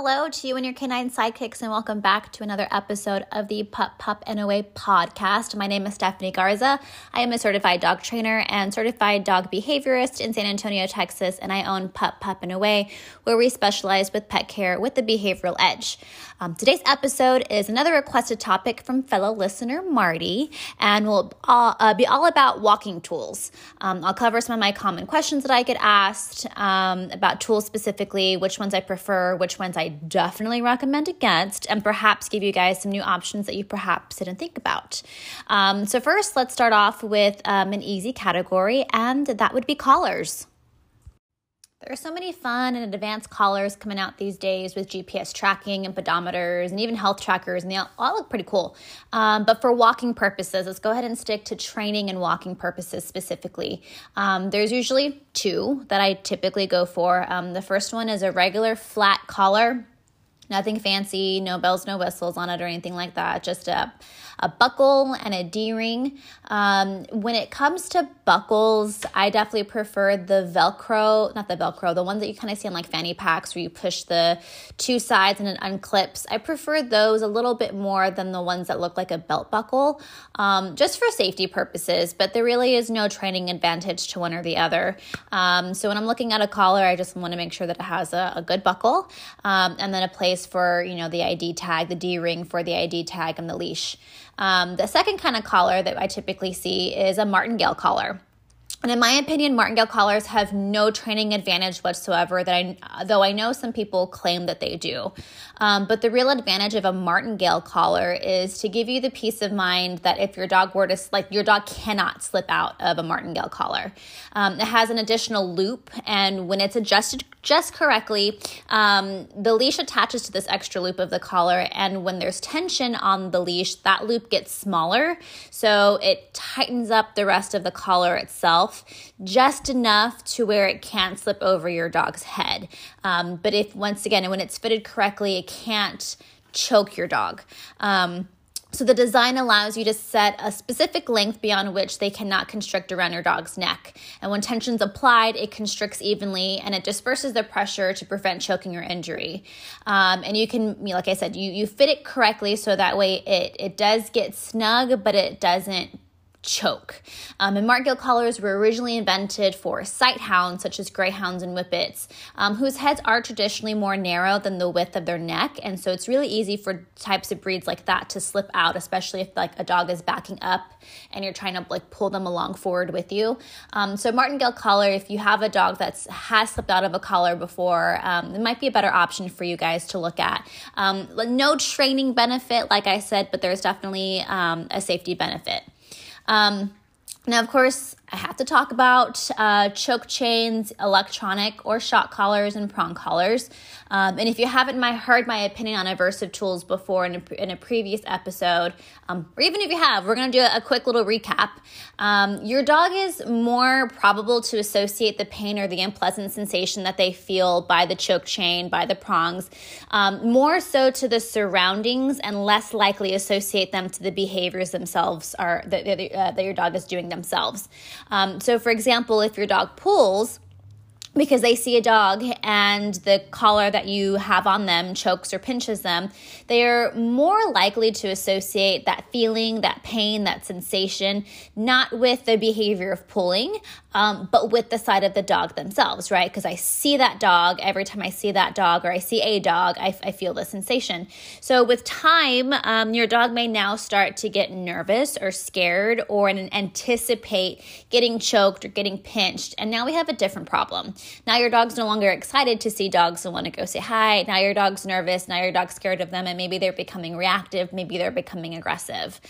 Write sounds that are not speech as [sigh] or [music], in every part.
Hello, to you and your canine sidekicks, and welcome back to another episode of the Pup Pup and Away podcast. My name is Stephanie Garza. I am a certified dog trainer and certified dog behaviorist in San Antonio, Texas, and I own Pup Pup and Away, where we specialize with pet care with the behavioral edge. Um, today's episode is another requested topic from fellow listener Marty, and will all, uh, be all about walking tools. Um, I'll cover some of my common questions that I get asked um, about tools specifically, which ones I prefer, which ones I definitely recommend against, and perhaps give you guys some new options that you perhaps didn't think about. Um, so, first, let's start off with um, an easy category, and that would be collars. There are so many fun and advanced collars coming out these days with GPS tracking and pedometers and even health trackers, and they all, look pretty cool. Um, but for walking purposes, let's go ahead and stick to training and walking purposes specifically. Um, there's usually two that I typically go for. Um, the first one is a regular flat collar, nothing fancy, no bells, no whistles on it or anything like that, just a a buckle and a D ring. Um, when it comes to buckles, I definitely prefer the Velcro, not the Velcro, the ones that you kind of see on like fanny packs where you push the two sides and it unclips. I prefer those a little bit more than the ones that look like a belt buckle, um, just for safety purposes. But there really is no training advantage to one or the other. Um, so when I'm looking at a collar, I just want to make sure that it has a, a good buckle um, and then a place for, you know, the ID tag, the D ring for the ID tag and the leash. Um, the second kind of collar that I typically see is a martingale collar. And in my opinion, martingale collars have no training advantage whatsoever. That I, though I know some people claim that they do, um, but the real advantage of a martingale collar is to give you the peace of mind that if your dog were to like, your dog cannot slip out of a martingale collar. Um, it has an additional loop, and when it's adjusted just correctly, um, the leash attaches to this extra loop of the collar, and when there's tension on the leash, that loop gets smaller, so it tightens up the rest of the collar itself itself just enough to where it can't slip over your dog's head. Um, but if, once again, when it's fitted correctly, it can't choke your dog. Um, so the design allows you to set a specific length beyond which they cannot constrict around your dog's neck. And when tension's applied, it constricts evenly and it disperses the pressure to prevent choking or injury. Um, and you can, like I said, you, you fit it correctly so that way it, it does get snug, but it doesn't choke. Um, and martingale collars were originally invented for sight hounds, such as greyhounds and whippets, um, whose heads are traditionally more narrow than the width of their neck. And so it's really easy for types of breeds like that to slip out, especially if like a dog is backing up and you're trying to like pull them along forward with you. Um, so martingale collar, if you have a dog that's has slipped out of a collar before, um, it might be a better option for you guys to look at. Um, no training benefit, like I said, but there's definitely um, a safety benefit. Um, now, of course, I have to talk about uh, choke chains, electronic or shock collars, and prong collars. Um, and if you haven't my, heard my opinion on aversive tools before in a, in a previous episode, um, or even if you have, we're going to do a, quick little recap. Um, your dog is more probable to associate the pain or the unpleasant sensation that they feel by the choke chain, by the prongs, um, more so to the surroundings and less likely associate them to the behaviors themselves are, that, uh, that your dog is doing themselves. Um, so, for example, if your dog pulls, because they see a dog and the collar that you have on them chokes or pinches them, they are more likely to associate that feeling, that pain, that sensation, not with the behavior of pulling, um, but with the side of the dog themselves, right? Because I see that dog every time I see that dog or I see a dog, I, I feel the sensation. So with time, um, your dog may now start to get nervous or scared or anticipate getting choked or getting pinched. And now we have a different problem. Now your dog's no longer excited to see dogs and want to go say hi. Now your dog's nervous. Now your dog's scared of them, and maybe they're becoming reactive. Maybe they're becoming aggressive.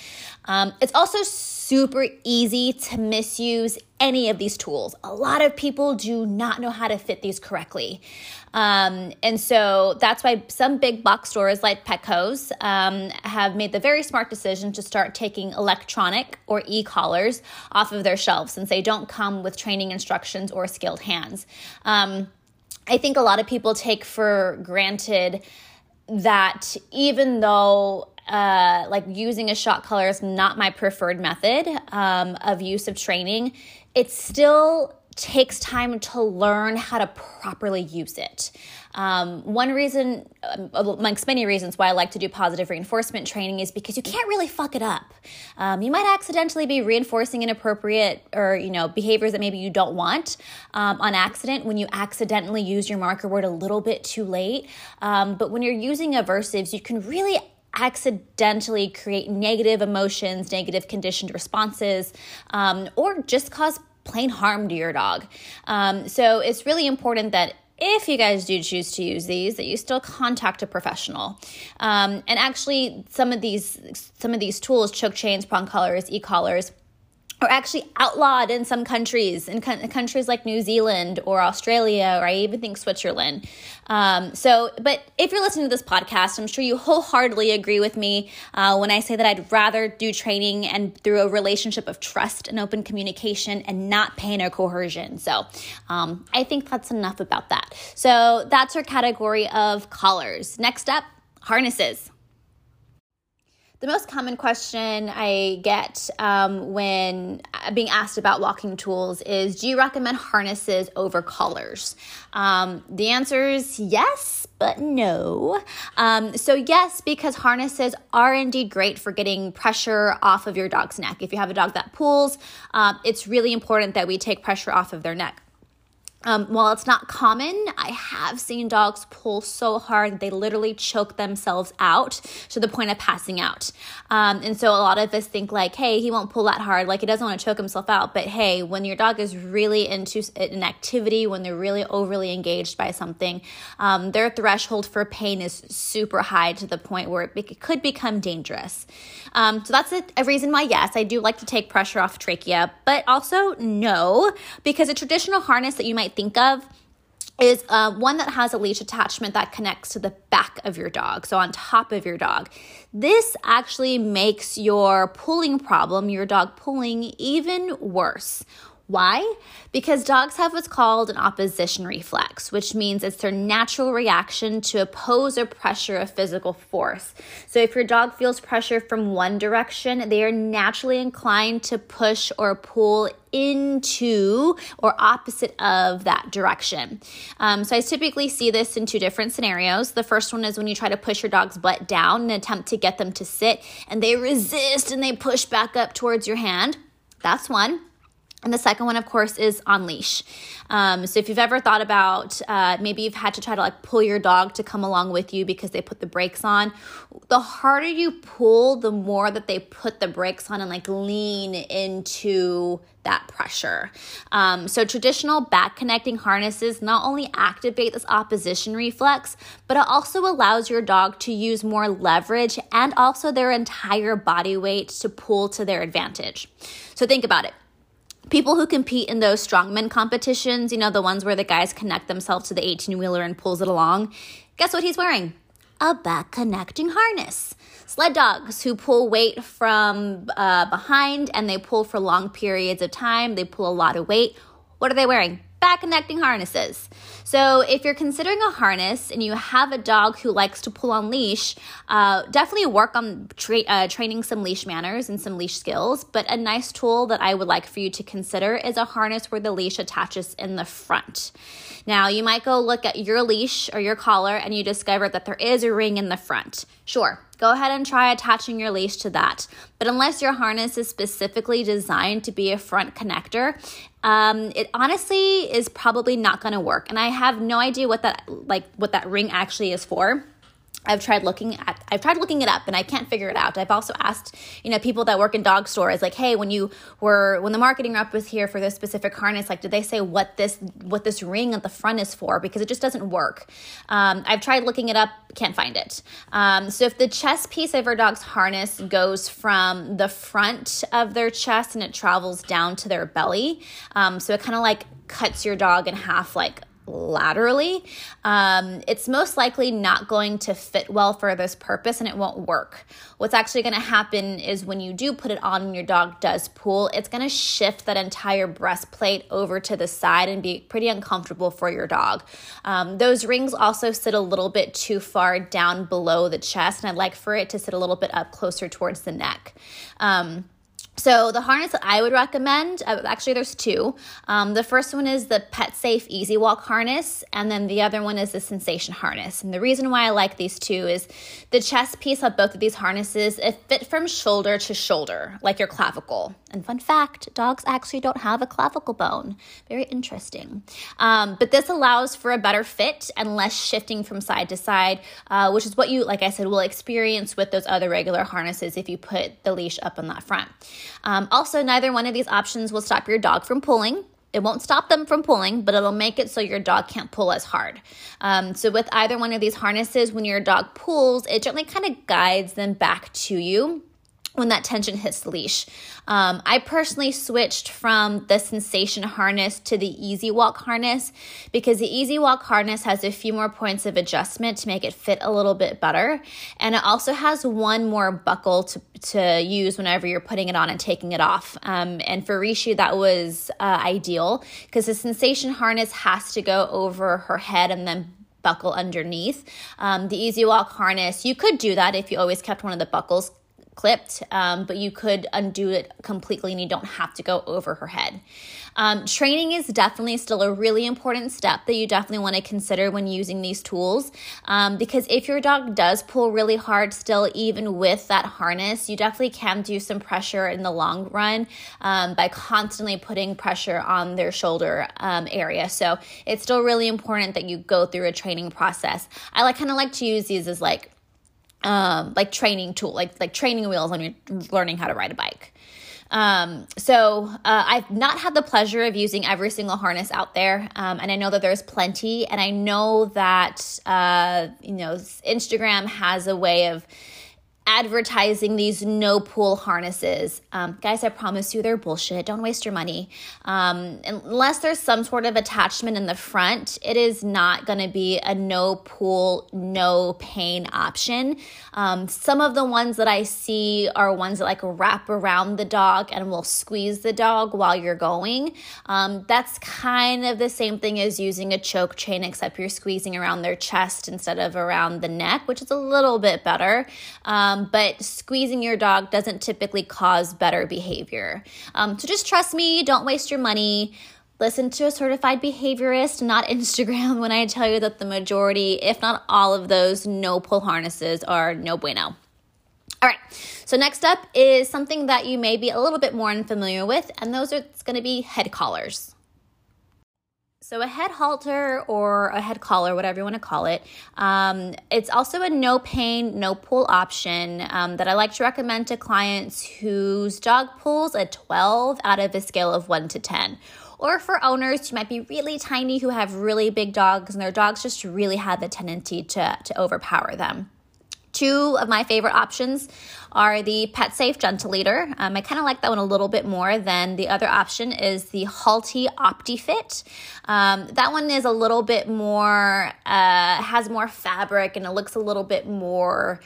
Um, it's also super easy to misuse any of these tools. A lot of people do not know how to fit these correctly. Um, and so that's why some big box stores like Petco's um, have made the very smart decision to start taking electronic or e collars off of their shelves since they don't come with training instructions or skilled hands. Um, I think a lot of people take for granted that even though uh, like using a shock collar is not my preferred method um, of use of training, it's still takes time to learn how to properly use it. Um, one reason, um, amongst many reasons, why I like to do positive reinforcement training is because you can't really fuck it up. Um, you might accidentally be reinforcing inappropriate or you know behaviors that maybe you don't want um, on accident when you accidentally use your marker word a little bit too late. Um, but when you're using aversives, you can really accidentally create negative emotions, negative conditioned responses, um, or just cause plain harm to your dog. Um, so it's really important that if you guys do choose to use these that you still contact a professional um, and actually some of these some of these tools choke chains prong collars e-collars are actually outlawed in some countries, in countries like New Zealand or Australia, or I even think Switzerland. Um, so, but if you're listening to this podcast, I'm sure you wholeheartedly agree with me uh, when I say that I'd rather do training and through a relationship of trust and open communication and not pain or coercion. So, um, I think that's enough about that. So, that's our category of collars. Next up, harnesses. The most common question I get um, when being asked about walking tools is Do you recommend harnesses over collars? Um, the answer is yes, but no. Um, so, yes, because harnesses are indeed great for getting pressure off of your dog's neck. If you have a dog that pulls, um, it's really important that we take pressure off of their neck. Um, while it's not common, I have seen dogs pull so hard they literally choke themselves out to the point of passing out. Um, and so a lot of us think like, hey, he won't pull that hard, like he doesn't want to choke himself out. But hey, when your dog is really into an activity, when they're really overly engaged by something, um, their threshold for pain is super high to the point where it could become dangerous. Um, so that's a, a reason why, yes, I do like to take pressure off trachea, but also no, because a traditional harness that you might think of is uh, one that has a leash attachment that connects to the back of your dog, so on top of your dog. This actually makes your pulling problem, your dog pulling, even worse. Why? Because dogs have what's called an opposition reflex, which means it's their natural reaction to oppose or pressure a physical force. So if your dog feels pressure from one direction, they are naturally inclined to push or pull into or opposite of that direction. Um, so I typically see this in two different scenarios. The first one is when you try to push your dog's butt down and attempt to get them to sit, and they resist and they push back up towards your hand. That's one. And the second one, of course, is on leash. Um, so if you've ever thought about uh, maybe you've had to try to like pull your dog to come along with you because they put the brakes on, the harder you pull, the more that they put the brakes on and like lean into that pressure. Um, so traditional back connecting harnesses not only activate this opposition reflex, but it also allows your dog to use more leverage and also their entire body weight to pull to their advantage. So think about it people who compete in those strongman competitions, you know, the ones where the guys connect themselves to the 18 wheeler and pulls it along, guess what he's wearing? A back connecting harness. Sled dogs who pull weight from uh, behind and they pull for long periods of time, they pull a lot of weight. What are they wearing? Back connecting harnesses. So, if you're considering a harness and you have a dog who likes to pull on leash, uh, definitely work on tra- uh, training some leash manners and some leash skills. But a nice tool that I would like for you to consider is a harness where the leash attaches in the front. Now, you might go look at your leash or your collar and you discover that there is a ring in the front. Sure, go ahead and try attaching your leash to that. But unless your harness is specifically designed to be a front connector, um, it honestly is probably not going to work. And I have no idea what that like what that ring actually is for. I've tried looking at I've tried looking it up and I can't figure it out. I've also asked, you know, people that work in dog stores like, "Hey, when you were when the marketing rep was here for this specific harness, like did they say what this what this ring at the front is for because it just doesn't work." Um, I've tried looking it up, can't find it. Um, so if the chest piece of our dog's harness goes from the front of their chest and it travels down to their belly, um, so it kind of like cuts your dog in half like laterally, um, it's most likely not going to fit well for this purpose and it won't work. What's actually going to happen is when you do put it on and your dog does pull, it's going to shift that entire breastplate over to the side and be pretty uncomfortable for your dog. Um, those rings also sit a little bit too far down below the chest, and I'd like for it to sit a little bit up closer towards the neck. Um, So the harness that I would recommend, uh, actually, there's two. Um, the first one is the Pet Safe Easy Walk harness, and then the other one is the Sensation harness. And the reason why I like these two is the chest piece of both of these harnesses it fit from shoulder to shoulder, like your clavicle. And fun fact, dogs actually don't have a clavicle bone. Very interesting. Um, but this allows for a better fit and less shifting from side to side, uh, which is what you, like I said, will experience with those other regular harnesses if you put the leash up on that front. Um, also, neither one of these options will stop your dog from pulling. It won't stop them from pulling, but it'll make it so your dog can't pull as hard. Um, so, with either one of these harnesses, when your dog pulls, it gently kind of guides them back to you when that tension hits the leash. Um, I personally switched from the sensation harness to the easy walk harness because the easy walk harness has a few more points of adjustment to make it fit a little bit better. And it also has one more buckle to, to use whenever you're putting it on and taking it off. Um, and for Rishi, that was uh, ideal because the sensation harness has to go over her head and then buckle underneath. Um, the Easy Walk harness, you could do that if you always kept one of the buckles clipped, um, but you could undo it completely and you don't have to go over her head. Um, training is definitely still a really important step that you definitely want to consider when using these tools um, because if your dog does pull really hard still, even with that harness, you definitely can do some pressure in the long run um, by constantly putting pressure on their shoulder um, area. So it's still really important that you go through a training process. I like kind of like to use these as like um, like training tool, like like training wheels when you're learning how to ride a bike. Um, so uh, I've not had the pleasure of using every single harness out there, um, and I know that there's plenty, and I know that uh, you know Instagram has a way of advertising these no pull harnesses. Um, guys, I promise you they're bullshit. Don't waste your money. Um, unless there's some sort of attachment in the front, it is not going to be a no pull, no pain option. Um, some of the ones that I see are ones that like wrap around the dog and will squeeze the dog while you're going. Um, that's kind of the same thing as using a choke chain, except you're squeezing around their chest instead of around the neck, which is a little bit better. Um, um, but squeezing your dog doesn't typically cause better behavior. Um, so just trust me, don't waste your money. Listen to a certified behaviorist, not [laughs] Instagram, when I tell you that the majority, if not all of those no pull harnesses are no bueno. All right, so next up is something that you may be a little bit more unfamiliar with, and those are going to be head collars. So, a head halter or a head collar, whatever you want to call it, um, it's also a no pain, no pull option um, that I like to recommend to clients whose dog pulls a 12 out of a scale of 1 to 10. Or for owners who might be really tiny who have really big dogs and their dogs just really have the tendency to, to overpower them. Two of my favorite options are the Pet Safe Gentle Leader. Um, I kind of like that one a little bit more than the other option is the Halti OptiFit. Um, that one is a little bit more, uh, has more fabric and it looks a little bit more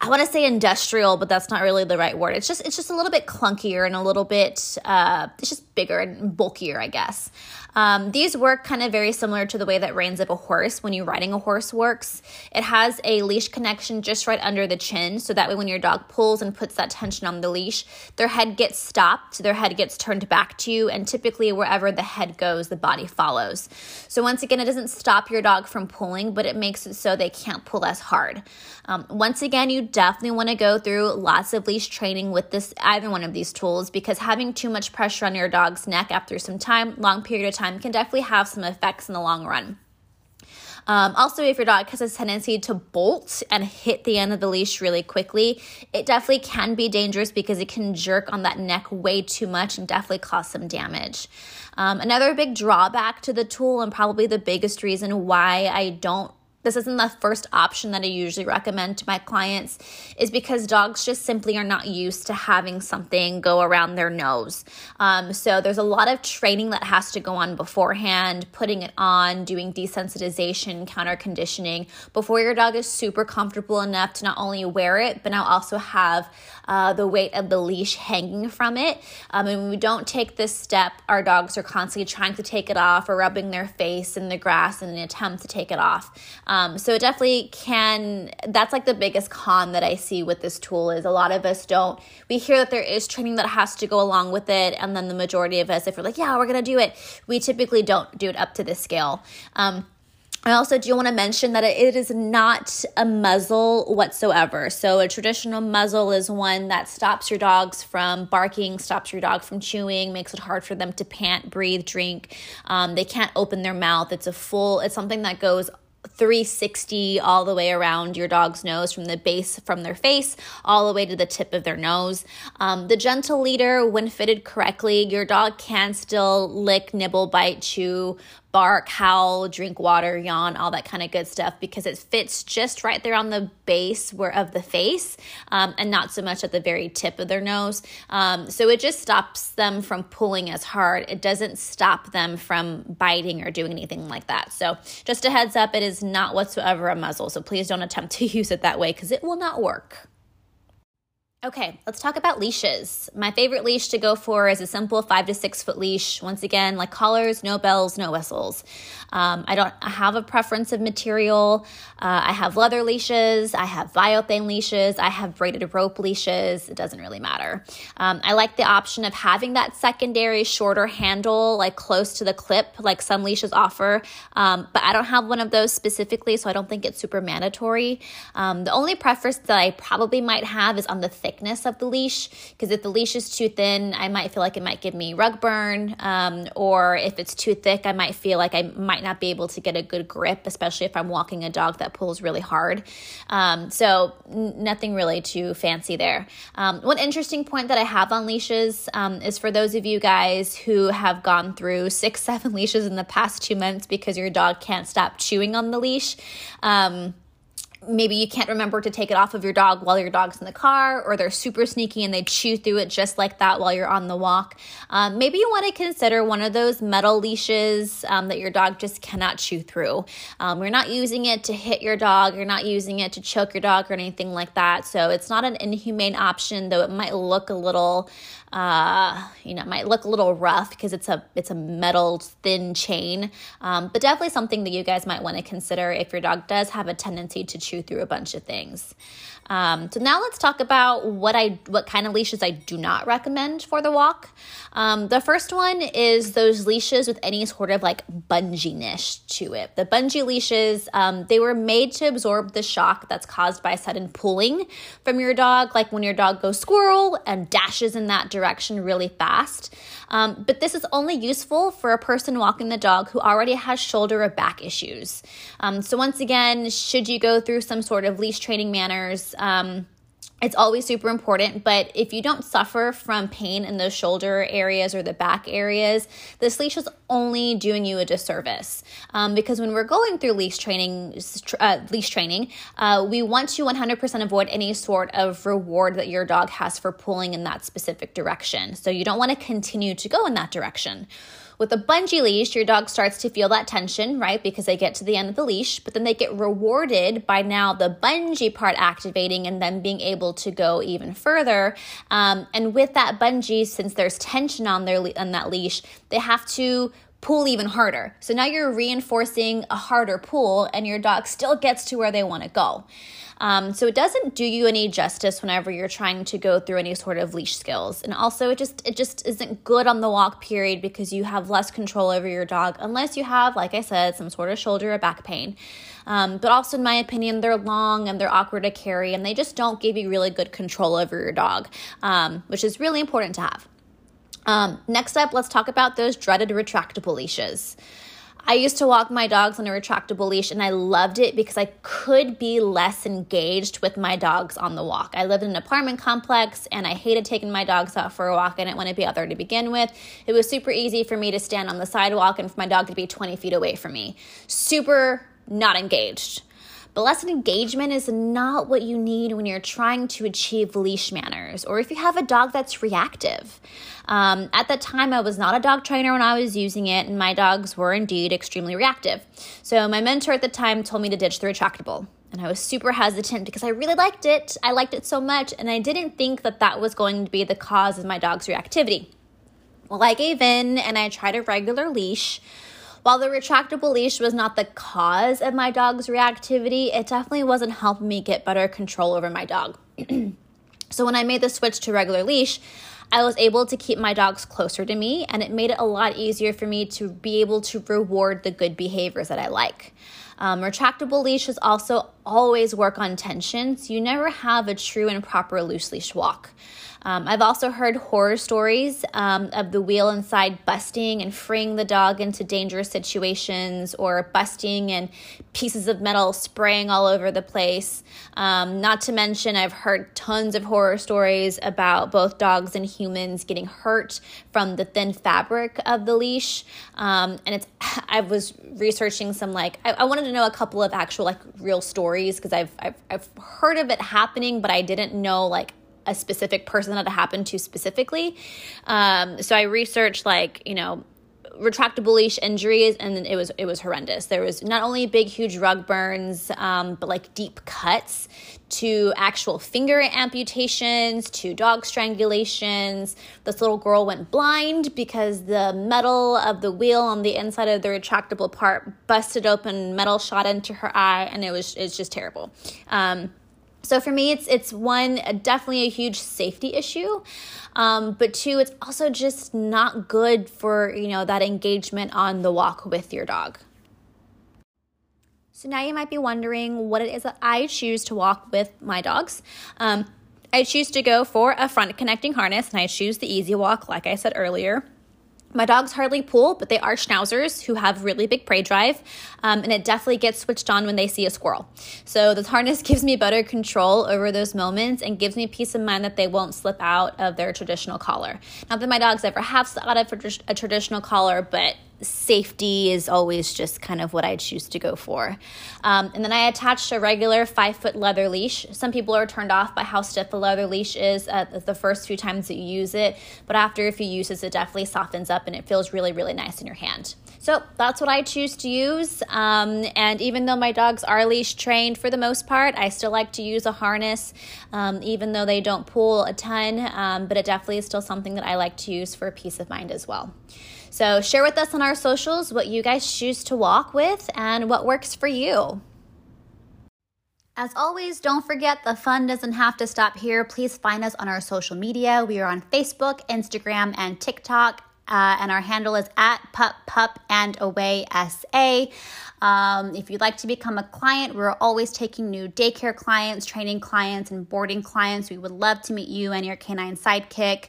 I want to say industrial, but that's not really the right word. It's just it's just a little bit clunkier and a little bit uh, it's just bigger and bulkier, I guess. Um, these work kind of very similar to the way that reins of a horse when you're riding a horse works. It has a leash connection just right under the chin, so that way when your dog pulls and puts that tension on the leash, their head gets stopped, their head gets turned back to you, and typically wherever the head goes, the body follows. So once again, it doesn't stop your dog from pulling, but it makes it so they can't pull as hard. Um, once again, you definitely want to go through lots of leash training with this either one of these tools because having too much pressure on your dog's neck after some time, long period of time, can definitely have some effects in the long run. Um, also, if your dog has a tendency to bolt and hit the end of the leash really quickly, it definitely can be dangerous because it can jerk on that neck way too much and definitely cause some damage. Um, another big drawback to the tool, and probably the biggest reason why I don't this isn't the first option that I usually recommend to my clients, is because dogs just simply are not used to having something go around their nose. Um, so there's a lot of training that has to go on beforehand, putting it on, doing desensitization, counter conditioning before your dog is super comfortable enough to not only wear it, but now also have uh, the weight of the leash hanging from it. Um, and when we don't take this step, our dogs are constantly trying to take it off or rubbing their face in the grass in an attempt to take it off. Um, so it definitely can, that's like the biggest con that I see with this tool is a lot of us don't, we hear that there is training that has to go along with it. And then the majority of us, if we're like, yeah, we're going to do it, we typically don't do it up to this scale. Um, I also do want to mention that it is not a muzzle whatsoever. So, a traditional muzzle is one that stops your dogs from barking, stops your dog from chewing, makes it hard for them to pant, breathe, drink. Um, they can't open their mouth. It's a full, it's something that goes 360 all the way around your dog's nose from the base from their face all the way to the tip of their nose. Um, the gentle leader, when fitted correctly, your dog can still lick, nibble, bite, chew, bark, howl, drink water, yawn, all that kind of good stuff because it fits just right there on the base where of the face um, and not so much at the very tip of their nose. Um, so it just stops them from pulling as hard. It doesn't stop them from biting or doing anything like that. So just a heads up, it is not whatsoever a muzzle. So please don't attempt to [laughs] use it that way because it will not work. Okay, let's talk about leashes. My favorite leash to go for is a simple five to six foot leash. Once again, like collars, no bells, no whistles. Um, I don't have a preference of material. Uh, I have leather leashes, I have Biothane leashes, I have braided rope leashes. It doesn't really matter. Um, I like the option of having that secondary shorter handle, like close to the clip, like some leashes offer. Um, but I don't have one of those specifically, so I don't think it's super mandatory. Um, the only preference that I probably might have is on the thickness of the leash because if the leash is too thin, I might feel like it might give me rug burn, um, or if it's too thick, I might feel like I might not be able to get a good grip, especially if I'm walking a dog that pulls really hard. Um, so n- nothing really too fancy there. Um, one interesting point that I have on leashes um, is for those of you guys who have gone through six, [laughs] seven leashes in the past two months because your dog can't stop chewing on the leash. Um, maybe you can't remember to take it off of your dog while your dog's in the car, or they're super sneaky and they chew through it just like that while you're on the walk. Um, maybe you want to consider one of those metal leashes um, that your dog just cannot chew through. Um, you're not using it to hit your dog, you're not using it to choke your dog or anything like that. So it's not an inhumane option, though it might look a little uh, you know, it might look a little rough because it's a it's a metal thin chain, um, but definitely something that you guys might want to consider if your dog does have a tendency to chew through a bunch of things. Um, so now let's talk about what I what kind of leashes I do not recommend for the walk. Um, the first one is those leashes with any sort of like bunginess to it. The bungee leashes um, they were made to absorb the shock that's caused by sudden pulling from your dog, like when your dog goes squirrel and dashes in that direction really fast. Um, but this is only useful for a person walking the dog who already has shoulder or back issues. Um, so once again, should you go through some sort of leash training manners? Um, it's always super important, but if you don't suffer from pain in the shoulder areas or the back areas, this leash is only doing you a disservice. Um, because when we're going through leash training, uh, leash training, uh, we want to 100% avoid any sort of reward that your dog has for pulling in that specific direction. So you don't want to continue to go in that direction. With a bungee leash, your dog starts to feel that tension, right? Because they get to the end of the leash, but then they get rewarded by now the bungee part activating and then being able to go even further. Um, and with that bungee, since there's tension on their on that leash, they have to pull even harder. So now you're reinforcing a harder pull, and your dog still gets to where they want to go. Um, so it doesn't do you any justice whenever you're trying to go through any sort of leash skills. And also it just it just isn't good on the walk period because you have less control over your dog unless you have, like I said, some sort of shoulder or back pain. Um, but also, in my opinion, they're long and they're awkward to carry, and they just don't give you really good control over your dog, um, which is really important to have. Um, next up, let's talk about those dreaded retractable leashes. I used to walk my dogs on a retractable leash and I loved it because I could be less engaged with my dogs on the walk. I lived in an apartment complex and I hated taking my dogs out for a walk. I didn't want to be out there to begin with. It was super easy for me to stand on the sidewalk and for my dog to be 20 feet away from me. Super not engaged. But lesson engagement is not what you need when you're trying to achieve leash manners or if you have a dog that's reactive. Um, at the time, I was not a dog trainer when I was using it, and my dogs were indeed extremely reactive. So, my mentor at the time told me to ditch the retractable. And I was super hesitant because I really liked it. I liked it so much, and I didn't think that that was going to be the cause of my dog's reactivity. Well, I gave in and I tried a regular leash While the retractable leash was not the cause of my dog's reactivity, it definitely wasn't helping me get better control over my dog. [clears throat] so when I made the switch to regular leash, I was able to keep my dogs closer to me, and it made it a lot easier for me to be able to reward the good behaviors that I like. Um, retractable leashes also always work on tension, you never have a true and proper loose leash walk. Um, I've also heard horror stories um, of the wheel inside busting and freeing the dog into dangerous situations or busting and pieces of metal spraying all over the place. Um, not to mention, I've heard tons of horror stories about both dogs and humans getting hurt from the thin fabric of the leash. Um, and it's, [sighs] I was researching some like, I, I wanted to know a couple of actual like real stories because I've, I've, I've heard of it happening, but I didn't know like a specific person that it happened to specifically. Um, so I researched like you know retractable leash injuries and it was it was horrendous. There was not only big huge rug burns um, but like deep cuts to actual finger amputations to dog strangulations. This little girl went blind because the metal of the wheel on the inside of the retractable part busted open metal shot into her eye and it was it's just terrible. Um, so for me, it's it's one definitely a huge safety issue, um, but two, it's also just not good for you know that engagement on the walk with your dog. So now you might be wondering what it is that I choose to walk with my dogs. Um, I choose to go for a front connecting harness, and I choose the easy walk, like I said earlier. My dogs hardly pull, but they are schnauzers who have really big prey drive, um, and it definitely gets switched on when they see a squirrel. So this harness [laughs] gives me better control over those moments and gives me peace of mind that they won't slip out of their traditional collar. Not that my dogs ever have slipped out of a traditional collar, but safety is always just kind of what I choose to go for. Um, and then I attached a regular five foot leather leash. Some people are turned off by how stiff the leather leash is the first few times that you use it, but after a few uses, it definitely softens up and it feels really, really nice in your hand. So that's what I choose to use. Um, and even though my dogs are leash trained for the most part, I still like to use a harness, um, even though they don't pull a ton. Um, but it definitely is still something that I like to use for peace of mind as well. So share with us on our socials what you guys choose to walk with and what works for you. As always, don't forget the fun doesn't have to stop here. Please find us on our social media. We are on Facebook, Instagram, and TikTok. Uh, and our handle is at pup pup and away sa um, if you'd like to become a client we're always taking new daycare clients training clients and boarding clients we would love to meet you and your canine sidekick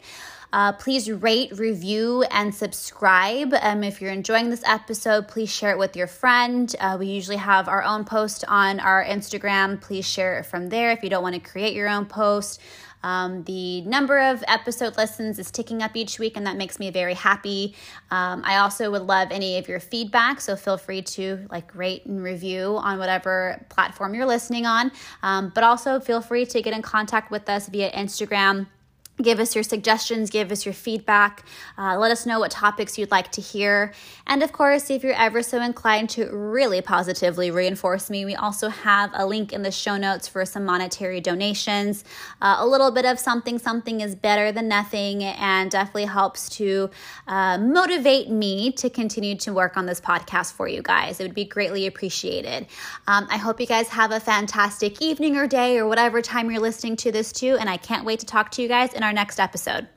uh, please rate, review, and subscribe. Um, if you're enjoying this episode, please share it with your friend. Uh, we usually have our own post on our Instagram. Please share it from there if you don't want to create your own post. Um, the number of episode listens is ticking up each week, and that makes me very happy. Um, I also would love any of your feedback, so feel free to like rate and review on whatever platform you're listening on. Um, but also feel free to get in contact with us via Instagram Give us your suggestions, give us your feedback, uh, let us know what topics you'd like to hear. And of course, if you're ever so inclined to really positively reinforce me, we also have a link in the show notes for some monetary donations. Uh, a little bit of something, something is better than nothing, and definitely helps to uh, motivate me to continue to work on this podcast for you guys. It would be greatly appreciated. Um, I hope you guys have a fantastic evening or day or whatever time you're listening to this too, and I can't wait to talk to you guys in our our next episode.